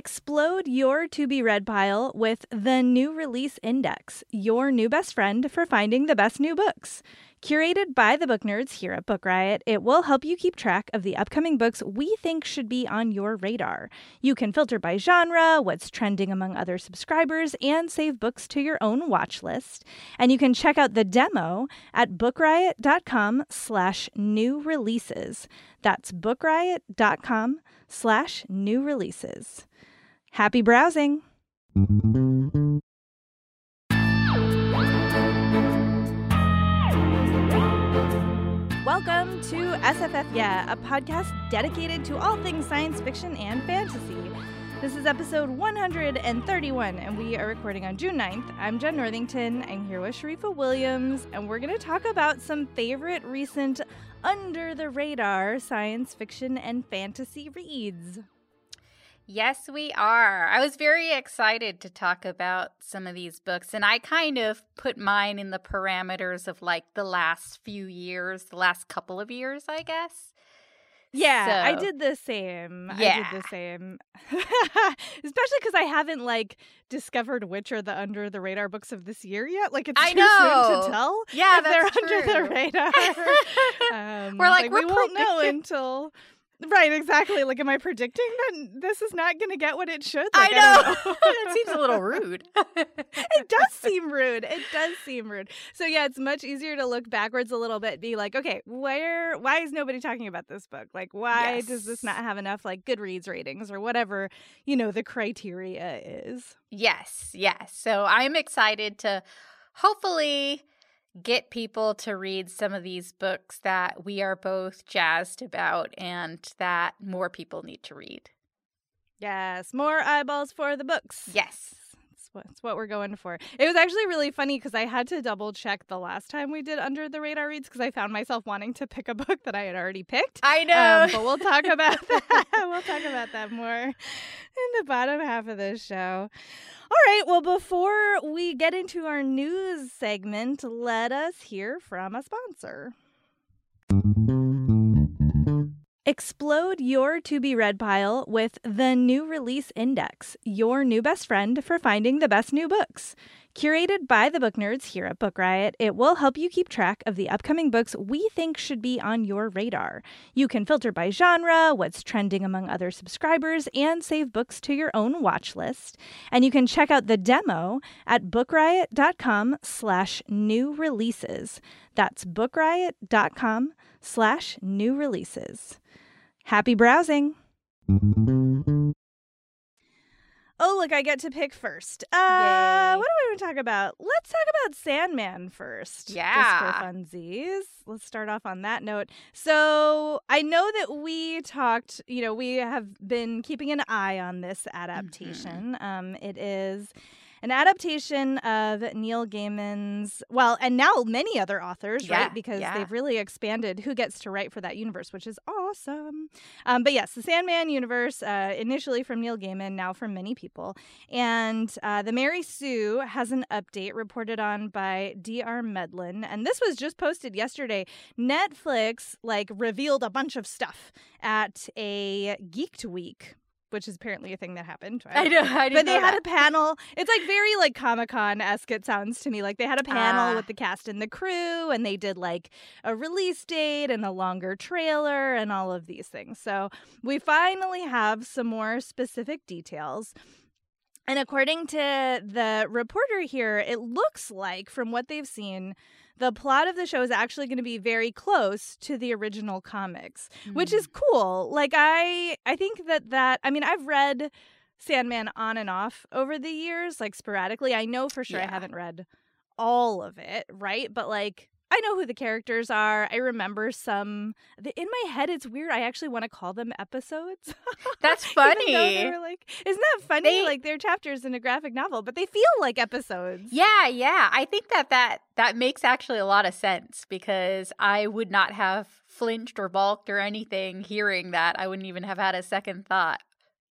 Explode your to be read pile with the new release index, your new best friend for finding the best new books. Curated by the book nerds here at Book Riot, it will help you keep track of the upcoming books we think should be on your radar. You can filter by genre, what's trending among other subscribers, and save books to your own watch list. And you can check out the demo at bookriot.com slash new releases. That's bookriot.com slash new releases. Happy browsing! Welcome to SFF Yeah, a podcast dedicated to all things science fiction and fantasy. This is episode 131, and we are recording on June 9th. I'm Jenn Northington. I'm here with Sharifah Williams, and we're going to talk about some favorite recent under the radar science fiction and fantasy reads. Yes, we are. I was very excited to talk about some of these books, and I kind of put mine in the parameters of like the last few years, the last couple of years, I guess. Yeah, So- I did the same. I Yeah. did the same. Especially because I haven't like discovered which are the under the radar books of this year yet. Like it's I too soon know. to tell Yeah, if they're that's under the radar. Um, We're like, we we're won't know until. Right, exactly. Like, am I predicting that this is not going to get what it should? I know. don't that seems a little rude. it does seem rude. It does seem rude. So yeah, it's much easier to look backwards a little bit, be like, okay, where why is nobody talking about this book? Like why does this not have enough like Goodreads ratings or whatever, you know, the criteria is. Yes, yes. So I'm excited to hopefully get people to read some of these books that we are both jazzed about and that more people need to read. Yes, more eyeballs for the books. Yes. That's what, we're going for. It was actually really funny because I had to double check the last time we did Under the Radar Reads because I found myself wanting to pick a book that I had already picked. I know. Um, but we'll talk about that. we'll talk about that more in the bottom half of this show. All right. Well, before we get into our news segment, let us hear from a sponsor. Explode your to be read pile with the new release index, your new best friend for finding the best new books. Curated by the book nerds here at Book Riot, it will help you keep track of the upcoming books we think should be on your radar. You can filter by genre, what's trending among other subscribers, and save books to your own watch list. And you can check out the demo at bookriot.com slash new releases. That's bookriot.com slash new releases. Happy browsing! Oh, look, I get to pick first. Uh, what do we want to talk about? Let's talk about Sandman first. Yeah. Just for funsies. Let's start off on that note. So I know that we talked, you know, we have been keeping an eye on this adaptation. Um, it is an adaptation of Neil Gaiman's, well, and now many other authors, Yeah, right? Because yeah. they've really expanded who gets to write for that universe, which is awesome. Um, but yes, the Sandman universe, uh, initially from Neil Gaiman, now from many people. And uh, the Mary Sue has an update reported on by D.R. Medlin. And this was just posted yesterday. Netflix like revealed a bunch of stuff at a Geeked Week. Which is apparently a thing that happened. I know. I But they know had that. a panel. It's like very like Comic Con esque. It sounds to me like they had a panel Ah. with the cast and the crew, and they did like a release date and a longer trailer and all of these things. So we finally have some more specific details. And according to the reporter here, it looks like from what they've seen, the plot of the show is actually going to be very close to the original comics which is mm. cool. Like I I think that that I mean I've read Sandman on and off over the years, like sporadically. I know for sure I haven't read all of it, right? But like I know who the characters are. I remember some. The, in my head, it's weird. I actually want to call them episodes. That's though they funny. were like, isn't that funny? They- like they're chapters in a graphic novel, but they feel like episodes. Yeah, yeah. I think that that that makes actually a lot of sense because I would not have flinched or balked or anything hearing that. I wouldn't even have had a second thought.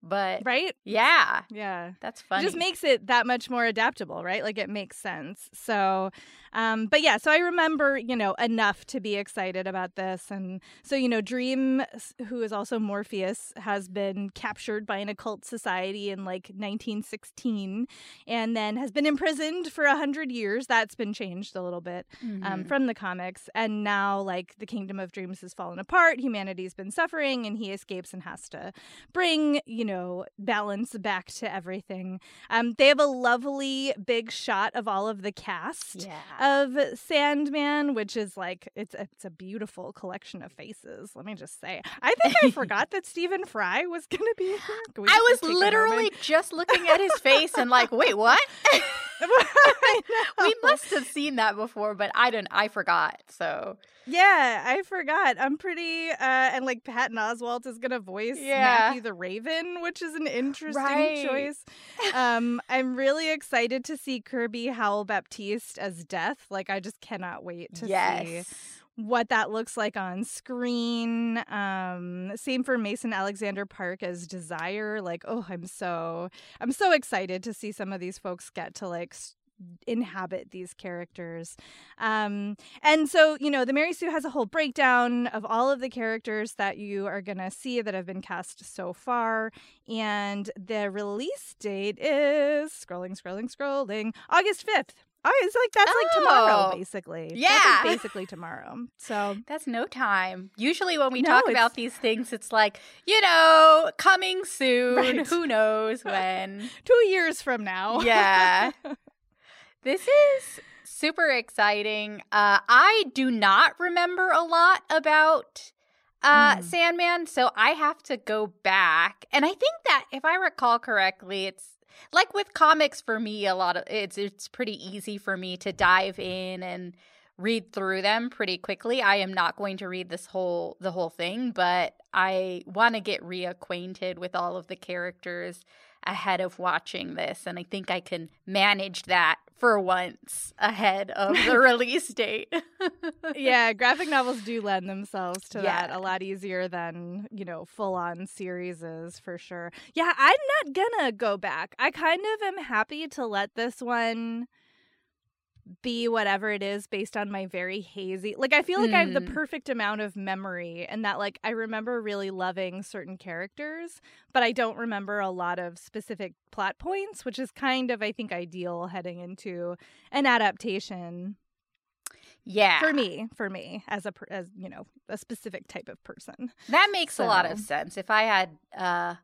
But right? Yeah. Yeah. That's funny. It just makes it that much more adaptable, right? Like it makes sense. So, um, but yeah, so I remember, you know, enough to be excited about this. And so, you know, Dream, who is also Morpheus, has been captured by an occult society in like 1916 and then has been imprisoned for a hundred years. That's been changed a little bit um, mm-hmm. um, from the comics. And now, like, the kingdom of dreams has fallen apart. Humanity's been suffering, and he escapes and has to bring, you know, balance back to everything. Um, they have a lovely big shot of all of the cast. Yeah of Sandman, which is like it's it's a beautiful collection of faces. Let me just say, I think I forgot that Stephen Fry was going to be here. I was literally just looking at his face and like, wait, what? we must have seen that before, but I don't. I forgot. So yeah, I forgot. I'm pretty, uh, and like Patton Oswalt is gonna voice yeah. Matthew the Raven, which is an interesting right. choice. Um, I'm really excited to see Kirby Howell Baptiste as Death. Like, I just cannot wait to yes. see what that looks like on screen. Um, same for Mason Alexander Park as Desire. Like, oh, I'm so I'm so excited to see some of these folks get to like inhabit these characters. Um, and so, you know, the Mary Sue has a whole breakdown of all of the characters that you are going to see that have been cast so far. And the release date is scrolling, scrolling, scrolling, August 5th. Oh, it's like that's oh, like tomorrow, oh, basically. Yeah, like basically tomorrow. So that's no time. Usually, when we no, talk about these things, it's like you know, coming soon. Right. Who knows when? Two years from now. Yeah. This is super exciting. Uh, I do not remember a lot about uh, mm. Sandman, so I have to go back. And I think that if I recall correctly, it's like with comics for me. A lot of it's it's pretty easy for me to dive in and read through them pretty quickly. I am not going to read this whole the whole thing, but I want to get reacquainted with all of the characters ahead of watching this and I think I can manage that for once ahead of the release date. yeah, graphic novels do lend themselves to yeah. that a lot easier than, you know, full on series is for sure. Yeah, I'm not gonna go back. I kind of am happy to let this one be whatever it is based on my very hazy like i feel like mm. i have the hmm. perfect amount of memory and that like i remember really loving certain characters but i don't remember a lot of specific plot points which is kind of i think ideal heading into an adaptation yeah for me for me as a as you know a specific type of person that makes so. a lot of sense if i had uh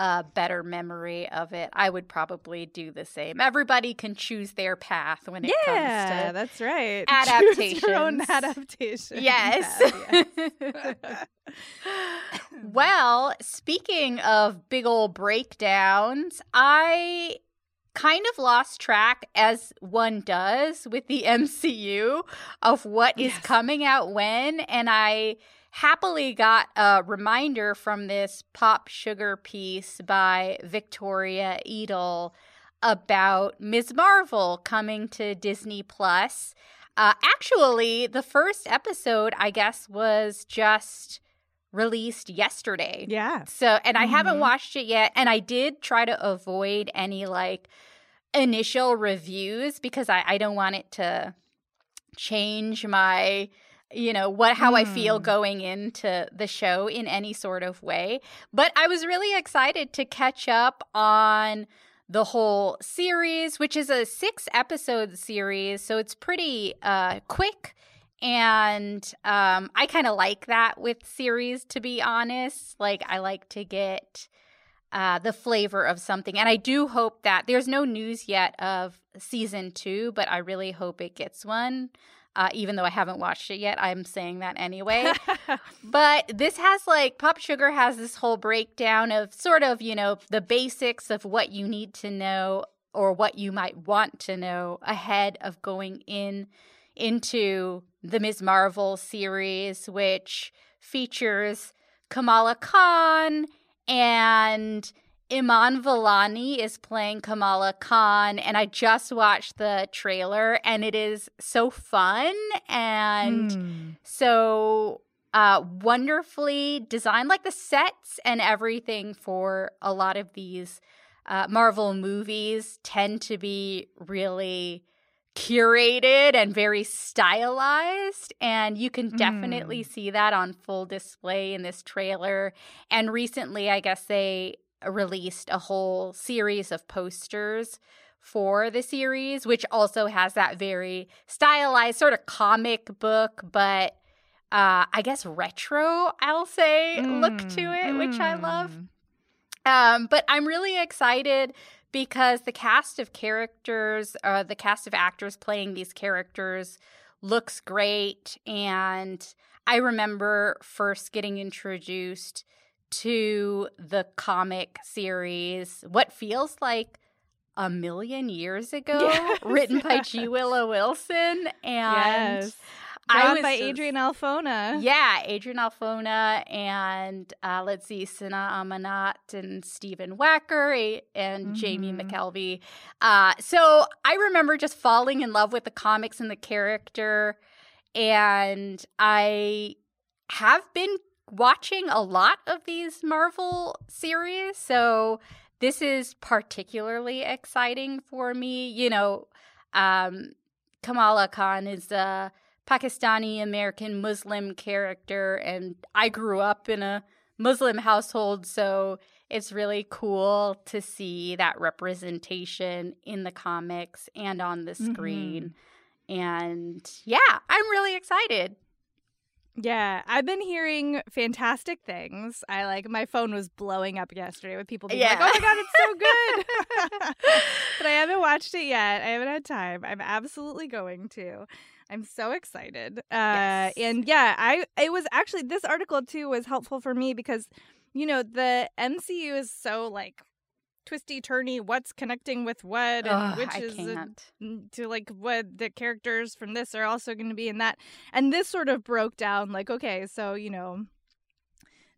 a better memory of it, I would probably do the same. Everybody can choose their path when it yeah, comes to that's right. Your own adaptation. Yes. yes. well, speaking of big old breakdowns, I kind of lost track as one does with the MCU of what is yes. coming out when and I happily got a reminder from this pop sugar piece by Victoria Edel about Ms. Marvel coming to Disney Plus. Uh, actually, the first episode, I guess, was just released yesterday. Yeah. So, and I mm-hmm. haven't watched it yet. And I did try to avoid any like initial reviews because I, I don't want it to change my you know what how mm. i feel hmm. going into the show in any sort of way but i was really excited to catch up on the whole series which is a six episode series so it's pretty uh quick and um i kind of like that with series to be honest like i like to get uh the flavor of something and i do hope that there's no news yet of season two but i really hope it gets one uh, even though I haven't watched it yet. I'm saying that anyway. but this has like Pop Sugar has this whole breakdown of sort of, you know, the basics of what you need to know or what you might want to know ahead of going in into the Ms. Marvel series, which features Kamala Khan and Iman Vellani is playing Kamala Khan, and I just watched the trailer, and it is so fun and mm. so uh, wonderfully designed, like the sets and everything for a lot of these uh, Marvel movies tend to be really curated and very stylized. And you can definitely mm. see that on full display in this trailer. And recently, I guess they released a whole series of posters for the series, which also has that very stylized sort of comic book, but uh, I guess retro, I'll say, mm, look to it, mm. which I love. Mm. Um, but I'm really excited because the cast of characters, uh, the cast of actors playing these characters looks great. And I remember first getting introduced to the comic series, what feels like a million years ago, yes. written by G. Willow Wilson. And yes. Drawn by Adrian Alphona. Yeah, Adrian Alphona and uh, let's see, Sana Amanat and Stephen Wacker and mm-hmm. Jamie McKelvie. Uh, so I remember just falling in love with the comics and the character, and I have been watching a lot of these Marvel series. So this is particularly exciting for me. You know, um, Kamala Khan is a Pakistani American Muslim character, and I grew up in a Muslim household, so it's really cool to see that representation in the comics and on the screen. Mm-hmm. And yeah, I'm really excited. Yeah, I've been hearing fantastic things. I like my phone was blowing up yesterday with people being yeah. like, "Oh my god, it's so good!" but I haven't watched it yet. I haven't had time. I'm absolutely going to. I'm so excited. Uh, yes. And yeah, I it was actually this article too was helpful for me because you know the MCU is so like twisty turny what's connecting with what and Ugh, which is a, to like what the characters from this are also going to be in that. And this sort of broke down like okay so you know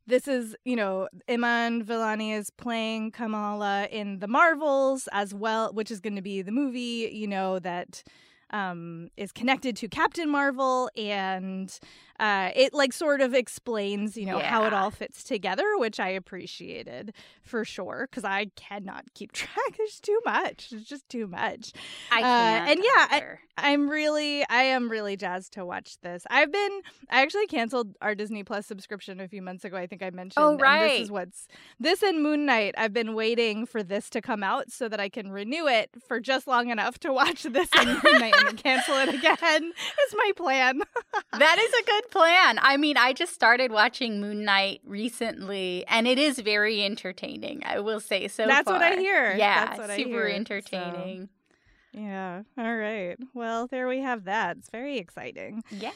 this is, you know, Iman Vellani is playing Kamala in the Marvels as well, which is going to be the movie, you know, that um, is connected to Captain Marvel, and uh, it like sort of explains, you know, yeah. how it all fits together, which I appreciated for sure because I cannot keep track. There's too much. It's just too much. I can't. Uh, and yeah, I, am really, I am really jazzed to watch this. I've been, I actually canceled our Disney Plus subscription a few months ago. I think I mentioned. Oh right. this is what's this and Moon Knight. I've been waiting for this to come out so that I can renew it for just long enough to watch this and Moon Knight and cancel it again. Is my plan. that is a good plan. I mean, I just started watching Moon Knight recently, and it is very entertaining. I will say so. That's far. what I hear. Yeah, super hear, entertaining. So. Yeah. All right. Well, there we have that. It's very exciting. Yeah.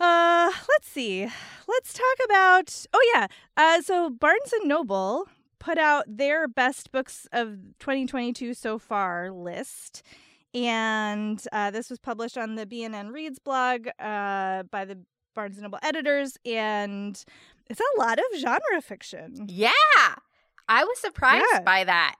Uh, let's see. Let's talk about. Oh yeah. Uh, so Barnes and Noble put out their best books of 2022 so far list. And uh, this was published on the B&N Reads blog uh, by the Barnes and Noble editors, and it's a lot of genre fiction. Yeah, I was surprised yeah. by that.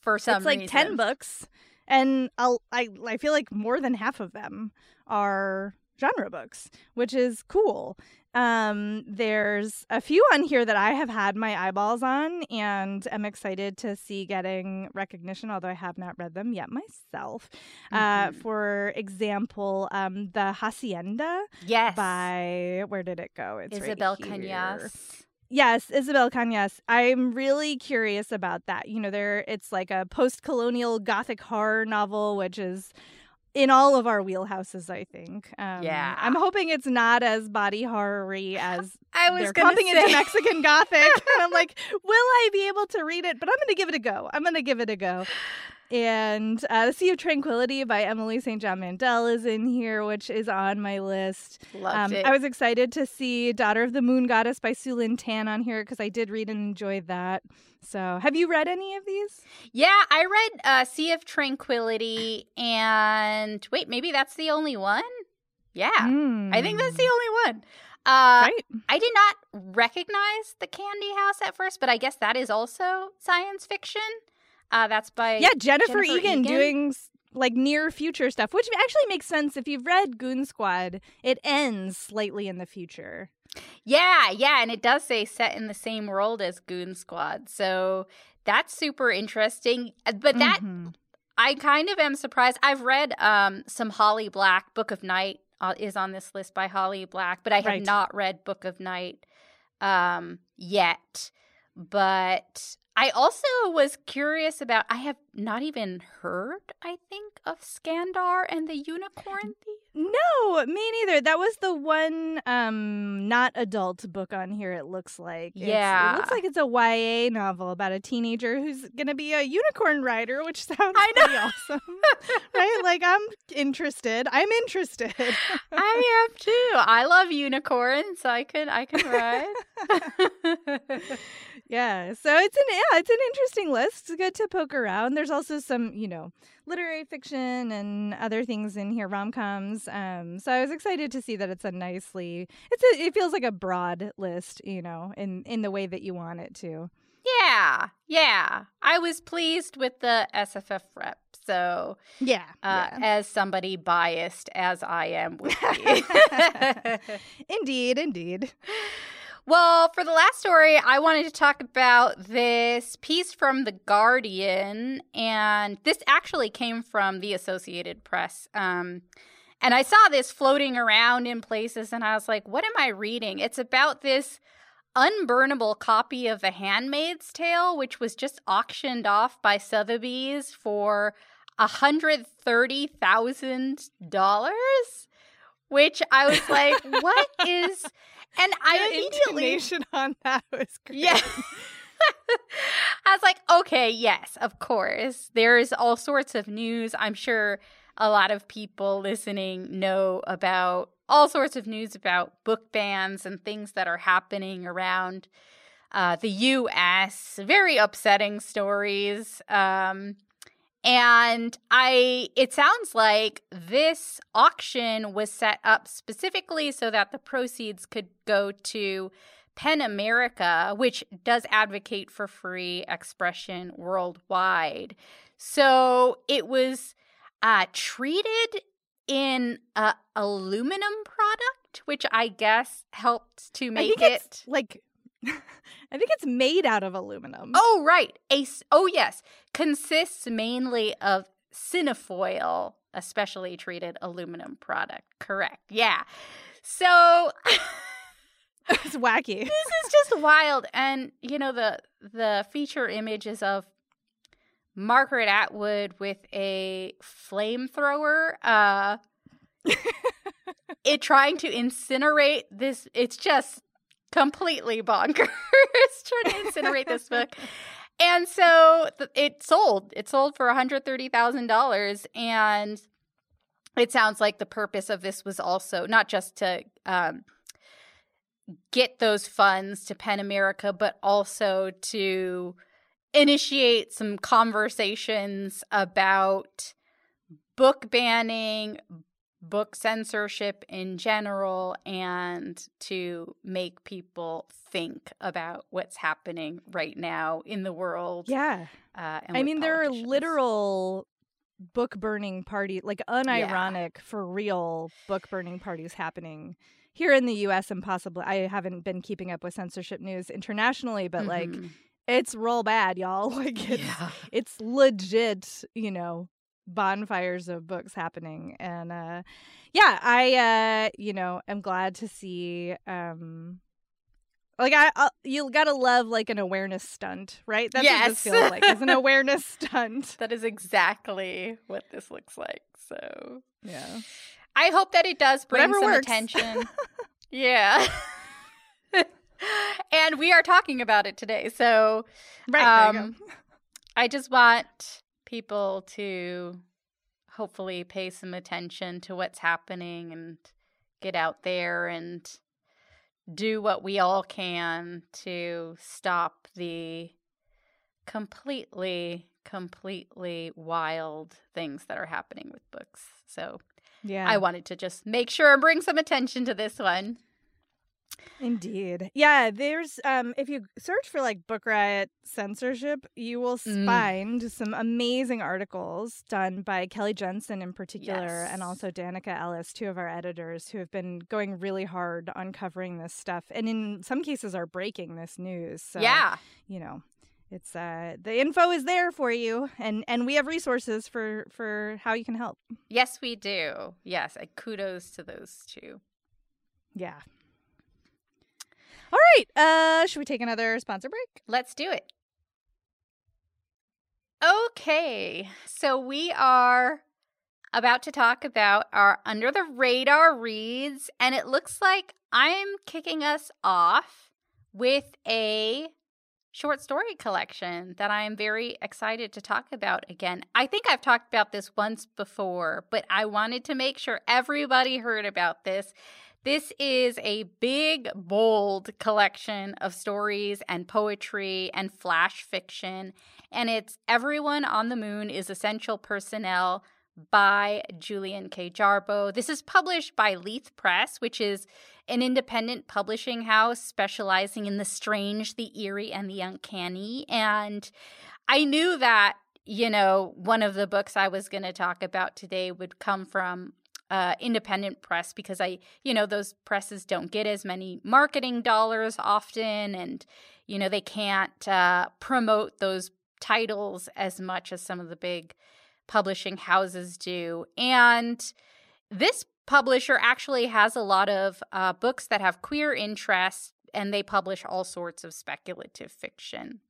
For some, it's like reason. ten books, and I'll, I I feel like more than half of them are genre books, which is cool. Um, there's a few on here that I have had my eyeballs on and am excited to see getting recognition, although I have not read them yet myself. Uh, mm-hmm. Uh, for example, um, The Hacienda. Yes. By, where did it go? It's Isabel right Cañas. Yes, Isabel Cañas. I'm really curious about that. You know, there it's like a post-colonial gothic horror novel, which is in all of our wheelhouses, I think. Um, yeah, I'm hoping it's not as body horror-y as I was they're coming say. into Mexican Gothic. and I'm like, will I be able to read it? But I'm going to give it a go. I'm going to give it a go. And uh, The Sea of Tranquility by Emily St. John Mandel is in here, which is on my list. Loved um, it. I was excited to see Daughter of the Moon Goddess by Sue Lynn Tan on here because I did read and enjoy that. So, have you read any of these? Yeah, I read uh, Sea of Tranquility, and wait, maybe that's the only one. Yeah, mm. I think that's the hmm. only one. Uh, right. I did not recognize the Candy House at first, but I guess that is also science fiction. Uh, that's by yeah Jennifer, Jennifer Egan, Egan, doing like near future stuff, which actually makes sense if you've read Goon Squad. It ends slightly in the future. Yeah, yeah, and it does say set in the same world as Goon Squad. So that's super interesting. Uh, but that mm-hmm. I kind of am surprised. I've read um some Holly Black Book of Night uh, is on this list by Holly Black, but I have right. not read Book of Night um yet. But I also was curious about I have not even heard, I think, of Skandar and the Unicorn Thief. No, me neither. That was the one um not adult book on here it looks like. Yeah. It's, it looks like it's a YA novel about a teenager who's going to be a unicorn rider, which sounds I pretty awesome. right? Like I'm interested. I'm interested. I am too. I love unicorns, I can I can ride. yeah. So it's an yeah, it's an interesting list. It's good to poke around. There's also some, you know, literary fiction and other things in here, rom coms. Um, so I was excited to see that it's a nicely, it's a, it feels like a broad list, you know, in in the way that you want it to. Yeah, yeah. I was pleased with the SFF rep. So yeah, uh, yeah. as somebody biased as I am would be. indeed, indeed. Well, for the last story, I wanted to talk about this piece from The Guardian. And this actually came from the Associated Press. Um, and I saw this floating around in places, and I was like, what am I reading? It's about this unburnable copy of The Handmaid's Tale, which was just auctioned off by Sotheby's for $130,000. Which I was like, what is and I immediately intonation on that was great. Yeah. I was like, okay, yes, of course. There's all sorts of news. I'm sure a lot of people listening know about all sorts of news about book bans and things that are happening around uh, the U.S. Very upsetting stories. Um, and I it sounds like this auction was set up specifically so that the proceeds could go to PEN America, which does advocate for free expression worldwide. So it was uh, treated in a aluminum product, which I guess helped to make it like I think it's made out of aluminum. Oh, right. A, oh, yes. Consists mainly of cinefoil, a specially treated aluminum product. Correct. Yeah. So it's wacky. This is just wild. And you know, the the feature images of Margaret Atwood with a flamethrower, uh it trying to incinerate this it's just completely bonkers trying to incinerate this book. And so th- it sold. It sold for $130,000. And it sounds like the purpose of this was also not just to um, get those funds to PEN America, but also to initiate some conversations about book banning, book censorship in general and to make people think about what's happening right now in the world. Yeah. Uh, I mean, there are literal book burning party, like unironic yeah. for real book burning parties happening here in the US and possibly I haven't been keeping up with censorship news internationally, but mm-hmm. like it's real bad, y'all. Like it's yeah. it's legit, you know, bonfires of books happening and uh yeah i uh you know am glad to see um like I, I'll, you gotta love like an awareness stunt, right? That's yes. what this feels like. It's an awareness stunt. That is exactly what this looks like. So yeah, I hope that it does bring Whatever some works. attention. yeah, and we are talking about it today. So right, um, I just want people to hopefully pay some attention to what's happening and get out there and do what we all can to stop the completely completely wild things that are happening with books. So, yeah. I wanted to just make sure and bring some attention to this one. Indeed. Yeah, there's um if you search for like Book Riot censorship, you will Mm. find some amazing articles done by Kelly Jensen in particular Yes. and also Danica Ellis, two of our editors who have been going really hard on covering this stuff and in some cases are breaking this news. So, yeah. you know, it's uh the info is there for you and and we have resources for for how you can help. Yes, we do. Yes, kudos to those two. Yeah. All right. Uh should we take another sponsor break? Let's do it. Okay, so we are about to talk about our under the radar reads, and it looks like I'm kicking us off with a short story collection that I am very excited to talk about again. I think I've talked about this once before, but I wanted to make sure everybody heard about this. This is a big, bold collection of stories and poetry and flash fiction, and it's Everyone on the Moon is Essential Personnel by Julian K. Jarboe. This is published by Lethe Press, which is an independent publishing house specializing in the strange, the eerie, and the uncanny. And I knew that, you know, one of the books I was going to talk about today would come from uh, independent press because I, you know, those presses don't get as many marketing dollars often, and you know they can't uh, promote those titles as much as some of the big publishing houses do. And this publisher actually has a lot of uh, books that have queer interests, and they publish all sorts of speculative fiction.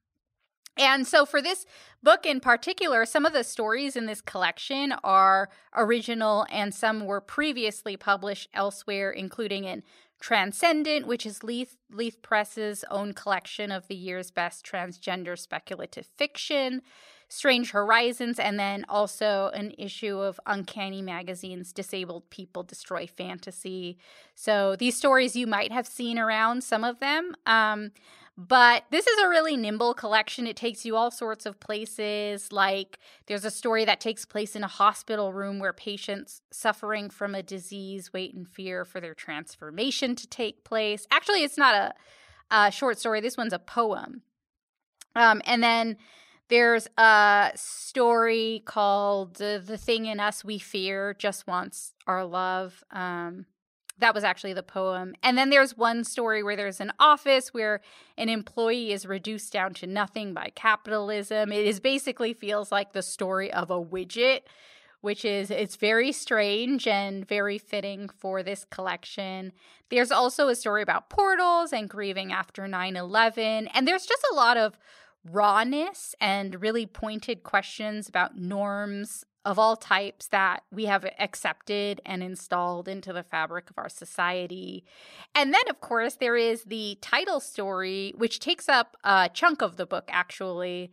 And so, for this book in particular, some of the stories in this collection are original and some were previously published elsewhere, including in Transcendent, which is Lethe, Lethe Press's own collection of the year's best transgender speculative fiction, Strange Horizons, and then also an issue of Uncanny Magazine's Disabled People Destroy Fantasy. So, these stories you might have seen around, some of them. Um, but this is a really nimble collection. It takes you all sorts of places. Like there's a story that takes place in a hospital room where patients suffering from a disease wait in fear for their transformation to take place. Actually, it's not a, a short story. This one's a poem. Um, and then there's a story called uh, "The Thing in Us We Fear Just Wants Our Love." Um, that was actually the poem. And then there's one story where there's an office where an employee is reduced down to nothing by capitalism. It is basically feels like the story of a widget, which is it's very strange and very fitting for this collection. There's also a story about portals and grieving after 9/11, and there's just a lot of rawness and really pointed questions about norms of all types that we have accepted and installed into the fabric of our society. And then, of course, there is the title story, which takes up a chunk of the book, actually.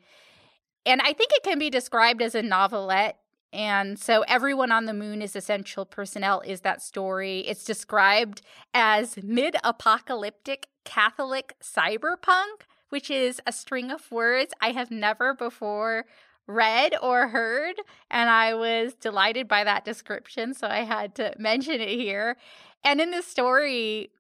And I think it can be described as a novelette. And so, Everyone on the Moon is Essential Personnel is that story. It's described as mid apocalyptic Catholic cyberpunk, which is a string of words I have never before read or heard, and I was delighted by that description, so I had to mention it here. And in this story,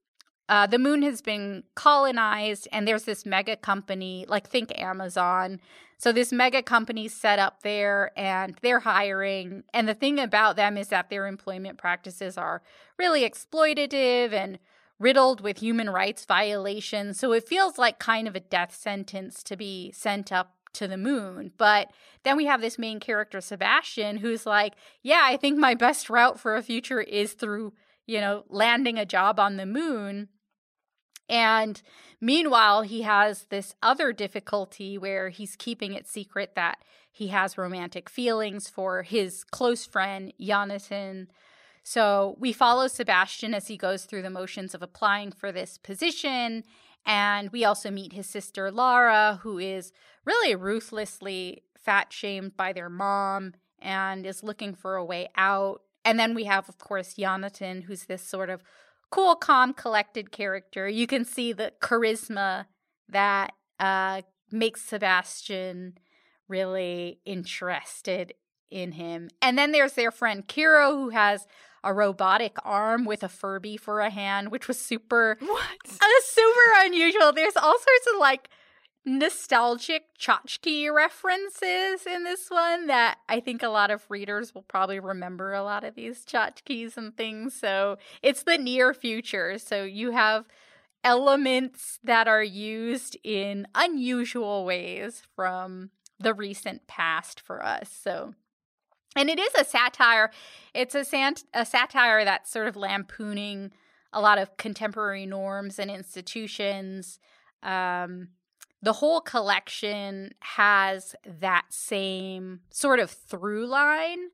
uh, the moon has been colonized, and there's this mega company, like think Amazon. So this mega company set up there, and they're hiring. And the thing about them is that their employment practices are really exploitative and riddled with human rights violations. So it feels like kind of a death sentence to be sent up to the moon. But then we have this main character, Sebastian, who's like, yeah, I think my best route for a future is through, you know, landing a job on the moon. And meanwhile, he has this other difficulty where he's keeping it secret that he has romantic feelings for his close friend, Jonathan. So we follow Sebastian as he goes through the motions of applying for this position. And we also meet his sister, Laura, who is really ruthlessly fat shamed by their mom and is looking for a way out. And then we have, of course, Jonathan, who's this sort of cool, calm, collected character. You can see the charisma that uh, makes Sebastian really interested in him. And then there's their friend Kiro, who has a robotic arm with a Furby for a hand, which was super what? Uh, super unusual. There's all sorts of like nostalgic tchotchke references in this one that I think a lot of readers will probably remember a lot of these tchotchkes and things. So it's the near future. So you have elements that are used in unusual ways from the recent past for us. So and it is a satire. It's a, sant- a satire that's sort of lampooning a lot of contemporary norms and institutions. Um, the whole collection has that same sort of through line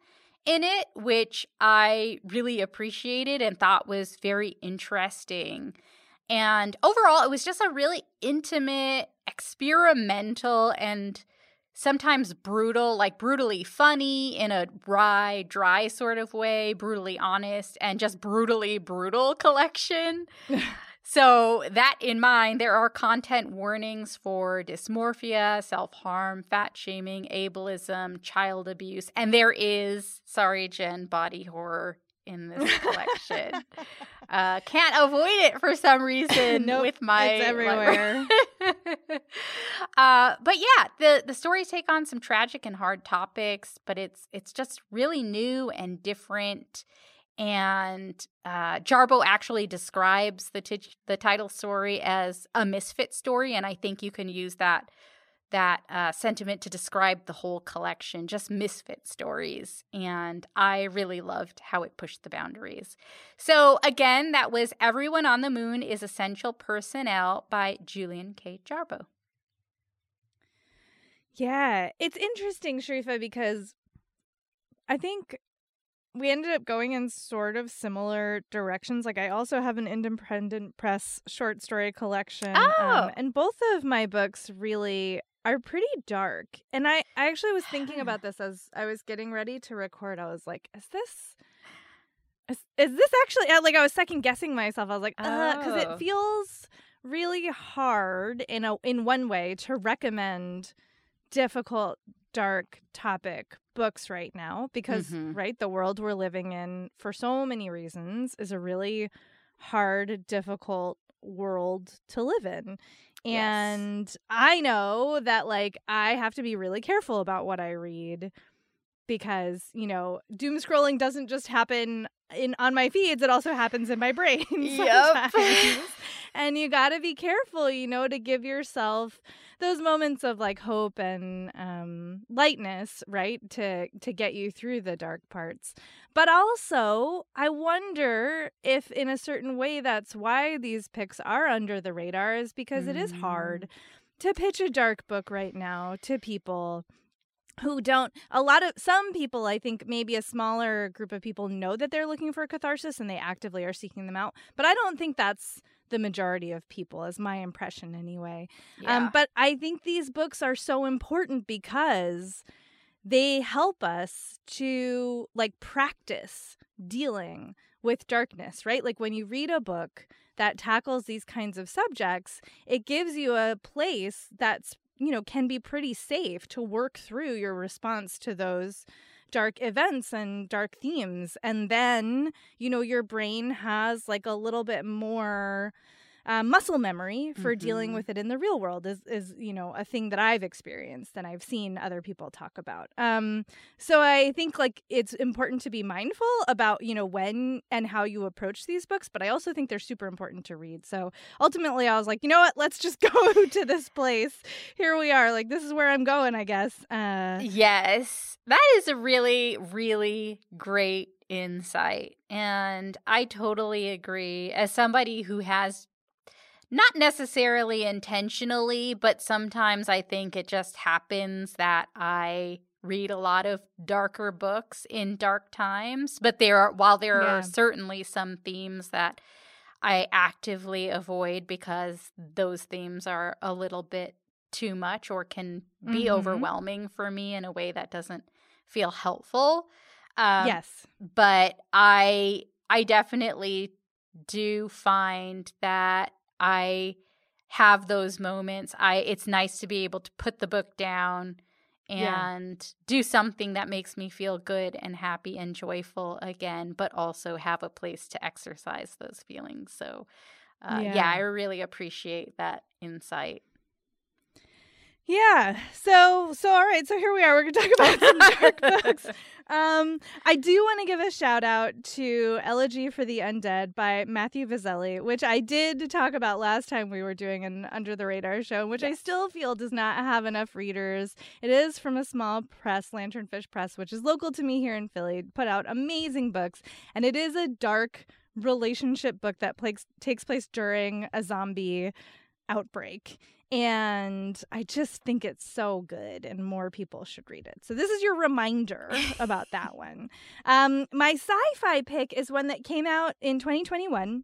in it, which I really appreciated and thought was very interesting. And overall, it was just a really intimate, experimental, and sometimes brutal, like brutally funny in a wry, dry sort of way, brutally honest, and just brutally brutal collection. So, that in mind, there are content warnings for dysmorphia, self harm, fat shaming, ableism, child abuse, and there is, sorry, Jen, body horror in this collection. uh, can't avoid it for some reason nope, with my it's everywhere. uh, but yeah, the the stories take on some tragic and hard topics, but it's it's just really new and different. And uh, Jarboe actually describes the t- the title story as a misfit story, and I think you can use that that uh, sentiment to describe the whole collection, just misfit stories. And I really loved how it pushed the boundaries. So again, that was "Everyone on the Moon is Essential Personnel" by Julian K. Jarboe. Yeah, it's interesting, Sharifah, because I think we ended up going in sort of similar directions. Like I also have an independent press short story collection. Um, oh. Um, and both of my books really are pretty dark. And I, I actually was thinking about this as I was getting ready to record. I was like, is this is, is this actually like I was second guessing myself. I was like, uh, because Oh. it feels really hard in a in one way to recommend difficult dark topic books right now because Mhm. right the world we're living in for so many reasons is a really hard difficult world to live in Yes. and i know that like i have to be really careful about what i read because you know doom scrolling doesn't just happen in on my feeds it also happens in my brain Yep. and you got to be careful you know to give yourself those moments of like hope and um lightness right to to get you through the dark parts. But also i wonder if in a certain way that's why these picks are under the radar is because it is hard to pitch a dark book right now to people who don't a lot of some people i think maybe a smaller group of people know that they're looking for catharsis and they actively are seeking them out but i don't think that's the majority of people is my impression anyway Yeah. um, but i think these books are so important because they help us to like practice dealing with darkness right like when you read a book that tackles these kinds of subjects it gives you a place that's you know can be pretty safe to work through your response to those dark events and dark themes and then you know your brain has like a little bit more uh, muscle memory for dealing Mhm. with it in the real world is is you know a thing that I've experienced and I've seen other people talk about. Um, so I think like it's important to be mindful about you know when and how you approach these books, but I also think they're super important to read. So ultimately, I was like, you know what, let's just go to this place. Here we are. Like this is where I'm going, I guess. Uh, Yes, that is a really, really great insight. And I totally agree. As somebody who has not necessarily intentionally, but sometimes I think it just happens that I read a lot of darker books in dark times. But there are, while there Yeah. are certainly some themes that I actively avoid because those themes are a little bit too much or can be Mhm. overwhelming for me in a way that doesn't feel helpful. Um, yes. but I I definitely do find that I have those moments. I it's nice to be able to put the book down and yeah. do something that makes me feel good and happy and joyful again, but also have a place to exercise those feelings. So, uh, yeah. yeah, I really appreciate that insight. Yeah. So so all right. So here we are. We're gonna talk about some dark books. Um, I do want to give a shout out to Elegy for the Undead by Matthew Vesely, which I did talk about last time we were doing an Under the Radar show, which yes. I still feel does not have enough readers. It is from a small press, Lanternfish Press, which is local to me here in Philly. Put out amazing books, and it is a dark relationship book that plays, takes place during a zombie outbreak. And I just think it's so good, and more people should read it. So, this is your reminder about that one. Um, my sci fi pick is one that came out in 2021.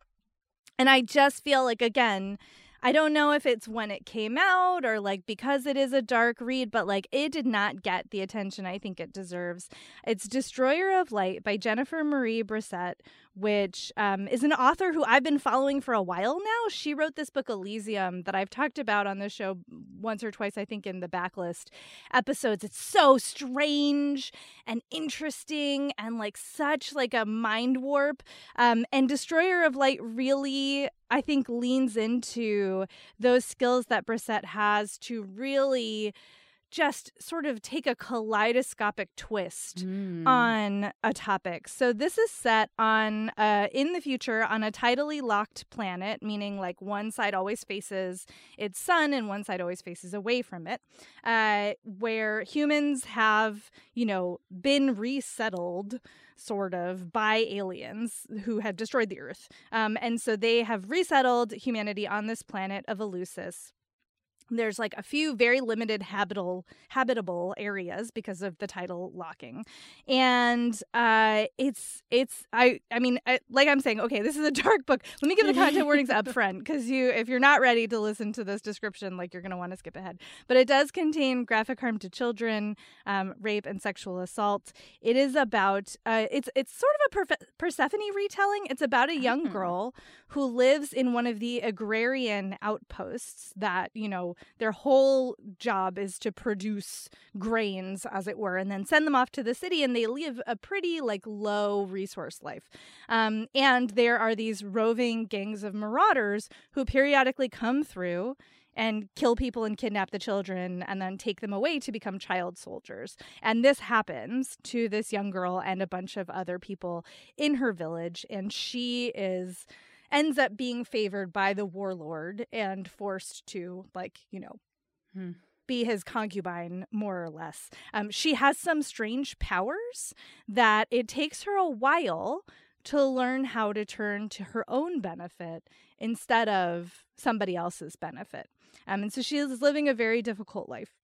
And I just feel like, again, I don't know if it's when it came out or like because it is a dark read, but like it did not get the attention I think it deserves. It's Destroyer of Light by Jennifer Marie Brissett, which um, is an author who I've been following for a while now. She wrote this book Elysium that I've talked about on the show once or twice, I think, in the backlist episodes. It's so strange and interesting and like such like a mind warp. Um, and Destroyer of Light really, I think, leans into those skills that Brissett has to really just sort of take a kaleidoscopic twist mm. on a topic. So this is set on uh, in the future on a tidally locked planet, meaning like one side always faces its sun and one side always faces away from it, uh, where humans have you know been resettled sort of by aliens who had destroyed the earth um, and so they have resettled humanity on this planet of eleusis there's like a few very limited habitable habitable areas because of the tidal locking. And uh it's it's i i mean I, like i'm saying okay this is a dark book. Let me give the content warnings up front because you if you're not ready to listen to this description like you're going to want to skip ahead. But it does contain graphic harm to children um, rape and sexual assault. It is about uh it's it's sort of a persephone retelling. It's about a young mm-hmm. girl who lives in one of the agrarian outposts that you know their whole job is to produce grains, as it were, and then send them off to the city. And they live a pretty like low resource life. Um, and there are these roving gangs of marauders who periodically come through and kill people and kidnap the children and then take them away to become child soldiers. And this happens to this young girl and a bunch of other people in her village. And she is ends up being favored by the warlord and forced to, like, you know, hmm. be his concubine, more or less. Um, she has some strange powers that it takes her a while to learn how to turn to her own benefit instead of somebody else's benefit. Um, and so she is living a very difficult life.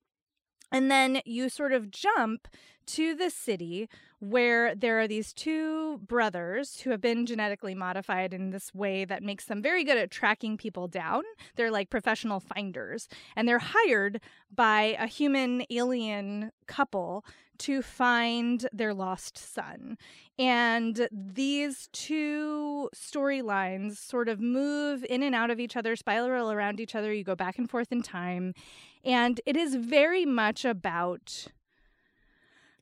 And then you sort of jump to the city where there are these two brothers who have been genetically modified in this way that makes them very good at tracking people down. They're like professional finders, and they're hired by a human alien couple to find their lost son. And these two storylines sort of move in and out of each other, spiral around each other. You go back and forth in time. And it is very much about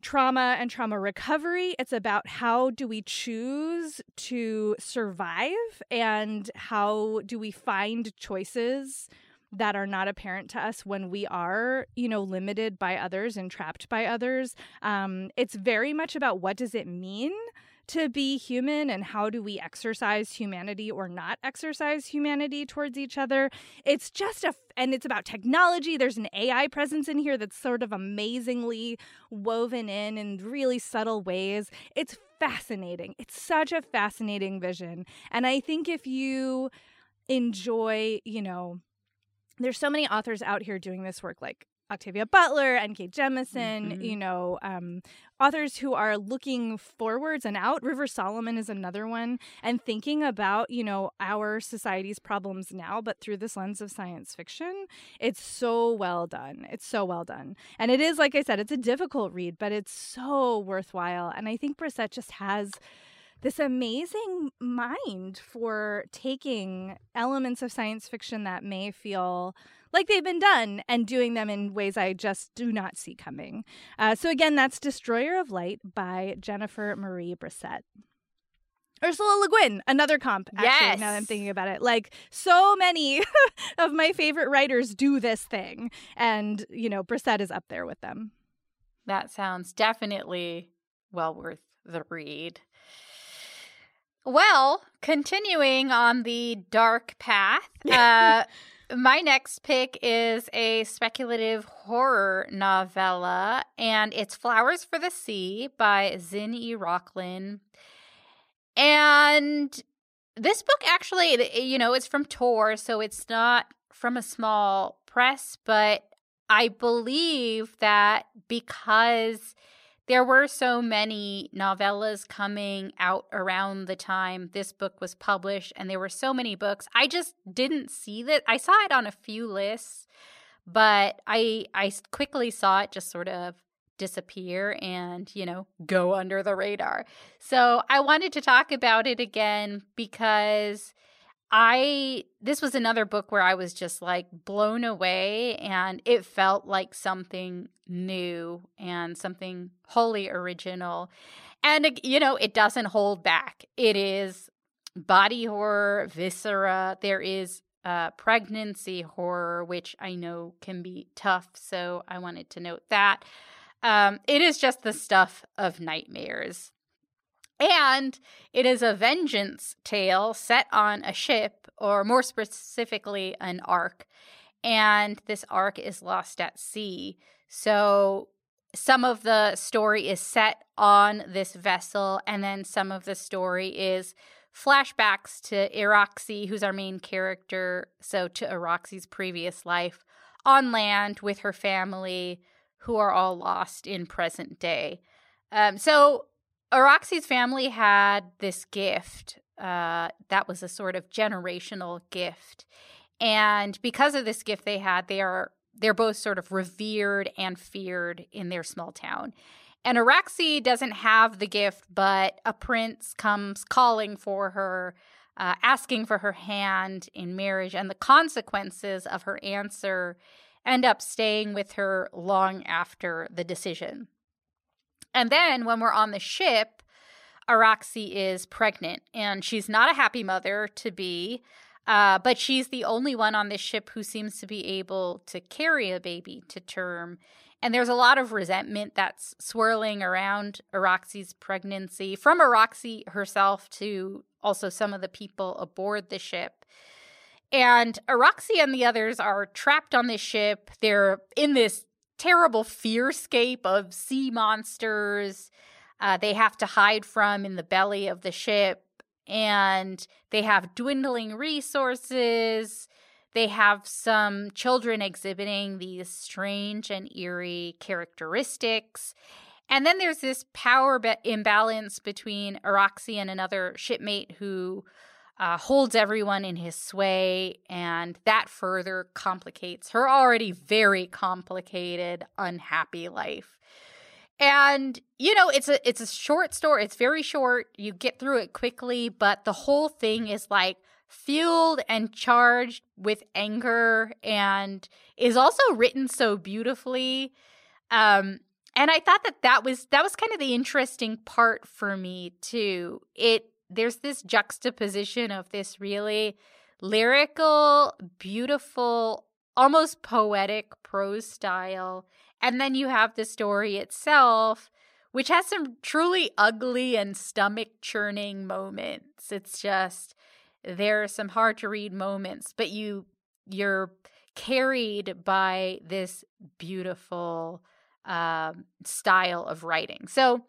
trauma and trauma recovery. It's about how do we choose to survive and how do we find choices that are not apparent to us when we are, you know, limited by others and trapped by others. Um, it's very much about what does it mean to be human and how do we exercise humanity or not exercise humanity towards each other. It's just a, and it's about technology. There's an AI presence in here that's sort of amazingly woven in in really subtle ways. It's fascinating. It's such a fascinating vision. And I think if you enjoy, you know, there's so many authors out here doing this work like Octavia Butler, N.K. Jemisin, mm-hmm. you know, um, authors who are looking forwards and out. River Solomon is another one, and thinking about, you know, our society's problems now, but through this lens of science fiction. It's so well done. It's so well done. And it is, like I said, it's a difficult read, but it's so worthwhile. And I think Brissett just has this amazing mind for taking elements of science fiction that may feel like they've been done and doing them in ways I just do not see coming. Uh, so, again, that's Destroyer of Light by Jennifer Marie Brissett. Ursula Le Guin, another comp, actually, yes. now that I'm thinking about it. Like, so many of my favorite writers do this thing. And, you know, Brissett is up there with them. That sounds definitely well worth the read. Well, continuing on the dark path, uh, my next pick is a speculative horror novella, and it's Flowers for the Sea by Zin E. Rocklin. And this book actually, you know, it's from Tor, so it's not from a small press, but I believe that because there were so many novellas coming out around the time this book was published, and there were so many books. I just didn't see that. I saw it on a few lists, but I I quickly saw it just sort of disappear and, you know, go under the radar. So I wanted to talk about it again because I this was another book where I was just like blown away and it felt like something new and something wholly original. And you know, it doesn't hold back. It is body horror, viscera. There is uh, pregnancy horror, which I know can be tough. So I wanted to note that. Um, it is just the stuff of nightmares. And it is a vengeance tale set on a ship, or more specifically, an ark. And this ark is lost at sea. So some of the story is set on this vessel, and then some of the story is flashbacks to Iraxi, who's our main character. So to Iraxi's previous life on land with her family, who are all lost in present day. Um, so Iraxi's family had this gift uh, that was a sort of generational gift. And because of this gift they had, they are they're both sort of revered and feared in their small town. And Iraxi doesn't have the gift, but a prince comes calling for her, uh, asking for her hand in marriage, and the consequences of her answer end up staying with her long after the decision. And then when we're on the ship, Iraxi is pregnant and she's not a happy mother to be, uh, but she's the only one on this ship who seems to be able to carry a baby to term. And there's a lot of resentment that's swirling around Iraxi's pregnancy from Iraxi herself to also some of the people aboard the ship. And Iraxi and the others are trapped on this ship. They're in this terrible fearscape of sea monsters uh, they have to hide from in the belly of the ship. And they have dwindling resources. They have some children exhibiting these strange and eerie characteristics. And then there's this power be- imbalance between Iraxi and another shipmate who uh, holds everyone in his sway, and that further complicates her already very complicated, unhappy life. And you know, it's a it's a short story. It's very short. You get through it quickly, but the whole thing is like fueled and charged with anger and is also written so beautifully. Um and I thought that that was that was kind of the interesting part for me too. It there's this juxtaposition of this really lyrical, beautiful, almost poetic prose style. And then you have the story itself, which has some truly ugly and stomach churning moments. It's just there are some hard to read moments, but you you're carried by this beautiful um, style of writing. So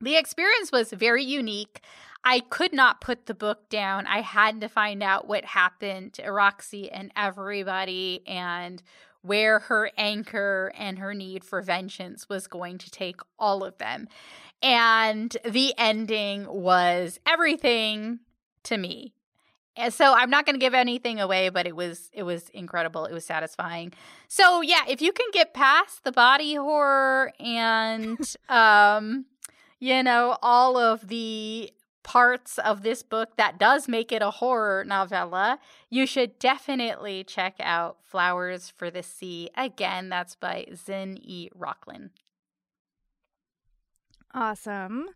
the experience was very unique. I could not put the book down. I had to find out what happened to Iraxi and everybody and where her anchor and her need for vengeance was going to take all of them. And the ending was everything to me. And so I'm not going to give anything away, but it was it was incredible. It was satisfying. So yeah, if you can get past the body horror and um you know all of the parts of this book that does make it a horror novella, you should definitely check out Flowers for the Sea. Again, that's by Zin E. Rocklin. Awesome.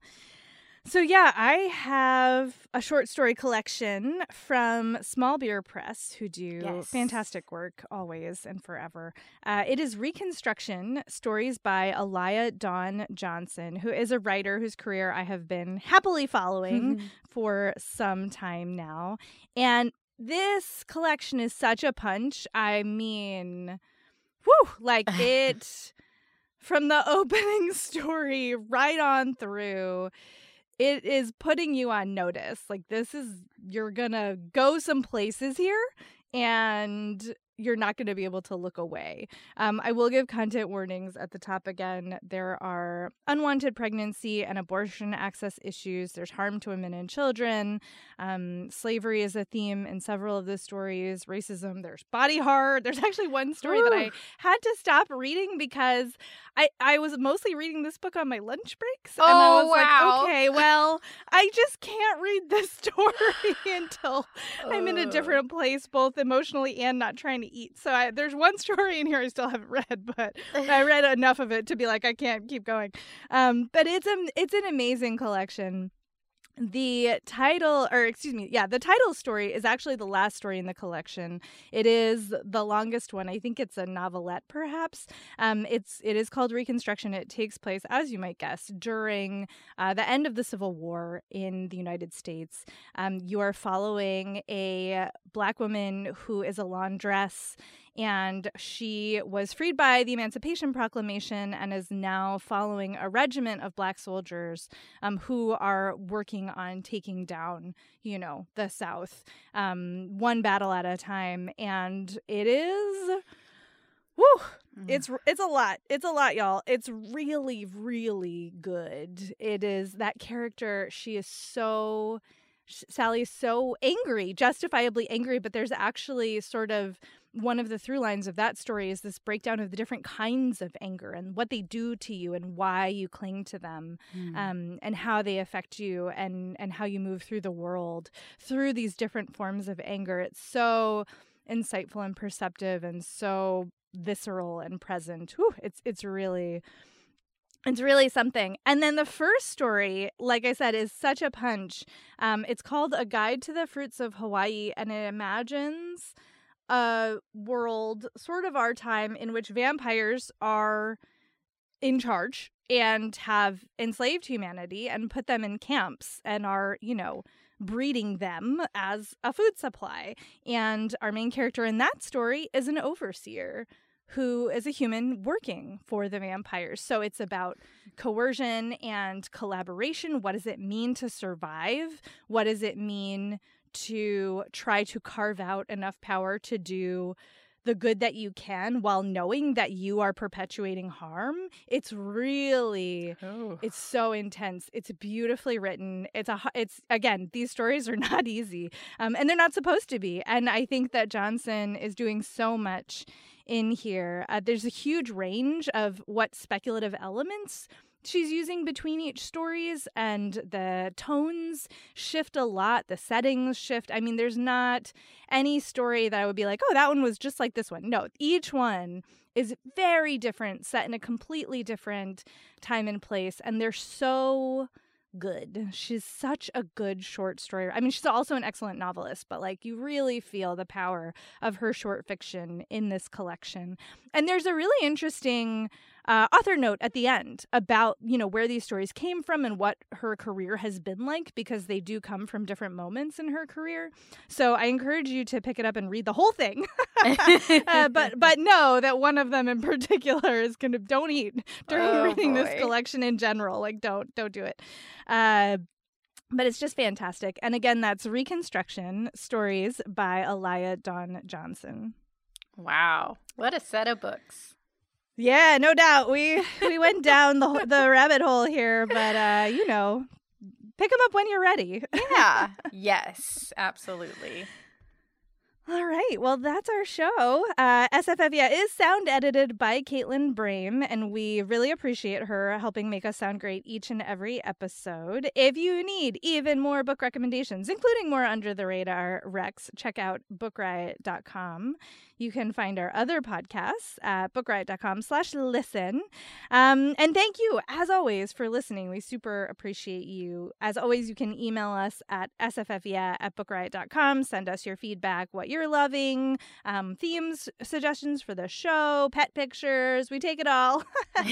So, yeah, I have a short story collection from Small Beer Press, who do yes. fantastic work always and forever. Uh, it is Reconstruction Stories by Alaya Dawn Johnson, who is a writer whose career I have been happily following for some time now. And this collection is such a punch. I mean, whew, like it from the opening story right on through it is putting you on notice. Like this is you're gonna go some places here and you're not going to be able to look away. Um, I will give content warnings at the top again. There are unwanted pregnancy and abortion access issues. There's harm to women and children. Um, slavery is a theme in several of the stories. Racism. There's body horror. There's actually one story Ooh. that I had to stop reading because I I was mostly reading this book on my lunch breaks, and oh, I was wow. like, okay, well, I just can't read this story until I'm in a different place, both emotionally and not trying to eat. So I, there's one story in here I still haven't read, but I read enough of it to be like I can't keep going. Um, but it's a it's an amazing collection the title or excuse me yeah the title story is actually the last story in the collection. It is the longest one. I think it's a novelette perhaps. Um, it's it is called reconstruction. It takes place as you might guess during uh, the end of the civil war in the united states. Um, you are following a black woman who is a laundress and she was freed by the Emancipation Proclamation and is now following a regiment of black soldiers um, who are working on taking down, you know, the South, um, one battle at a time. And it is. Woo! Mm. It's it's a lot. It's a lot, y'all. It's really really good. It is that character. She is so Sally is so angry, justifiably angry, but there's actually sort of one of the through lines of that story is this breakdown of the different kinds of anger and what they do to you and why you cling to them mm. um, and how they affect you and and how you move through the world through these different forms of anger it's so insightful and perceptive and so visceral and present Whew, it's it's really it's really something. And then the first story, like I said, is such a punch. Um, it's called A Guide to the Fruits of Hawaii, and it imagines a world, sort of our time, in which vampires are in charge and have enslaved humanity and put them in camps and are, you know, breeding them as a food supply. And our main character in that story is an overseer who is a human working for the vampires. So it's about coercion and collaboration. What does it mean to survive? What does it mean to try to carve out enough power to do the good that you can while knowing that you are perpetuating harm it's really oh. it's so intense. It's beautifully written. It's a it's again these stories are not easy um, and they're not supposed to be and i think that johnson is doing so much in here. Uh, there's a huge range of what speculative elements she's using between each stories and the tones shift a lot the settings shift i mean there's not any story that i would be like oh that one was just like this one no each one is very different set in a completely different time and place and they're so good. She's such a good short story. I mean, she's also an excellent novelist, but like you really feel the power of her short fiction in this collection. And there's a really interesting uh, author note at the end about you know where these stories came from and what her career has been like because they do come from different moments in her career. So I encourage you to pick it up and read the whole thing. uh, but but know that one of them in particular is going to don't eat during oh, reading boy. this collection in general. Like don't don't do it. Uh, but it's just fantastic. And again, that's Reconstruction Stories by Alaya Dawn Johnson. Wow. What a set of books. Yeah, no doubt. We we went down the the rabbit hole here, but uh, you know, pick them up when you're ready. yeah. Yes, absolutely. All right. Well, that's our show. Uh, SFF Yeah is sound edited by Caitlin Brame, and we really appreciate her helping make us sound great each and every episode. If you need even more book recommendations, including more under the radar Rex, check out bookriot.com. You can find our other podcasts at bookriot.com slash listen. Um, and thank you, as always, for listening. We super appreciate you. As always, you can email us at sffyeah at bookriot.com. Send us your feedback, what you're loving, um, themes, suggestions for the show, pet pictures. We take it all. uh,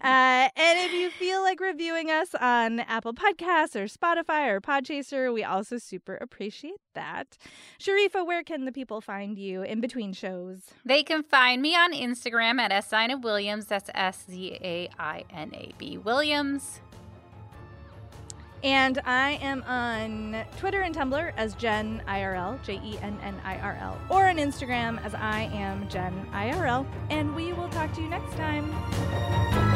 and if you feel like reviewing us on Apple Podcasts or Spotify or Podchaser, we also super appreciate that. Sharifah, where can the people find you in between? Between shows? They can find me on Instagram at Zainab Williams. That's S Z A I N A B Williams. And I am on Twitter and Tumblr as Jen IRL, J E N N I R L, or on Instagram as I am Jen IRL. And we will talk to you next time.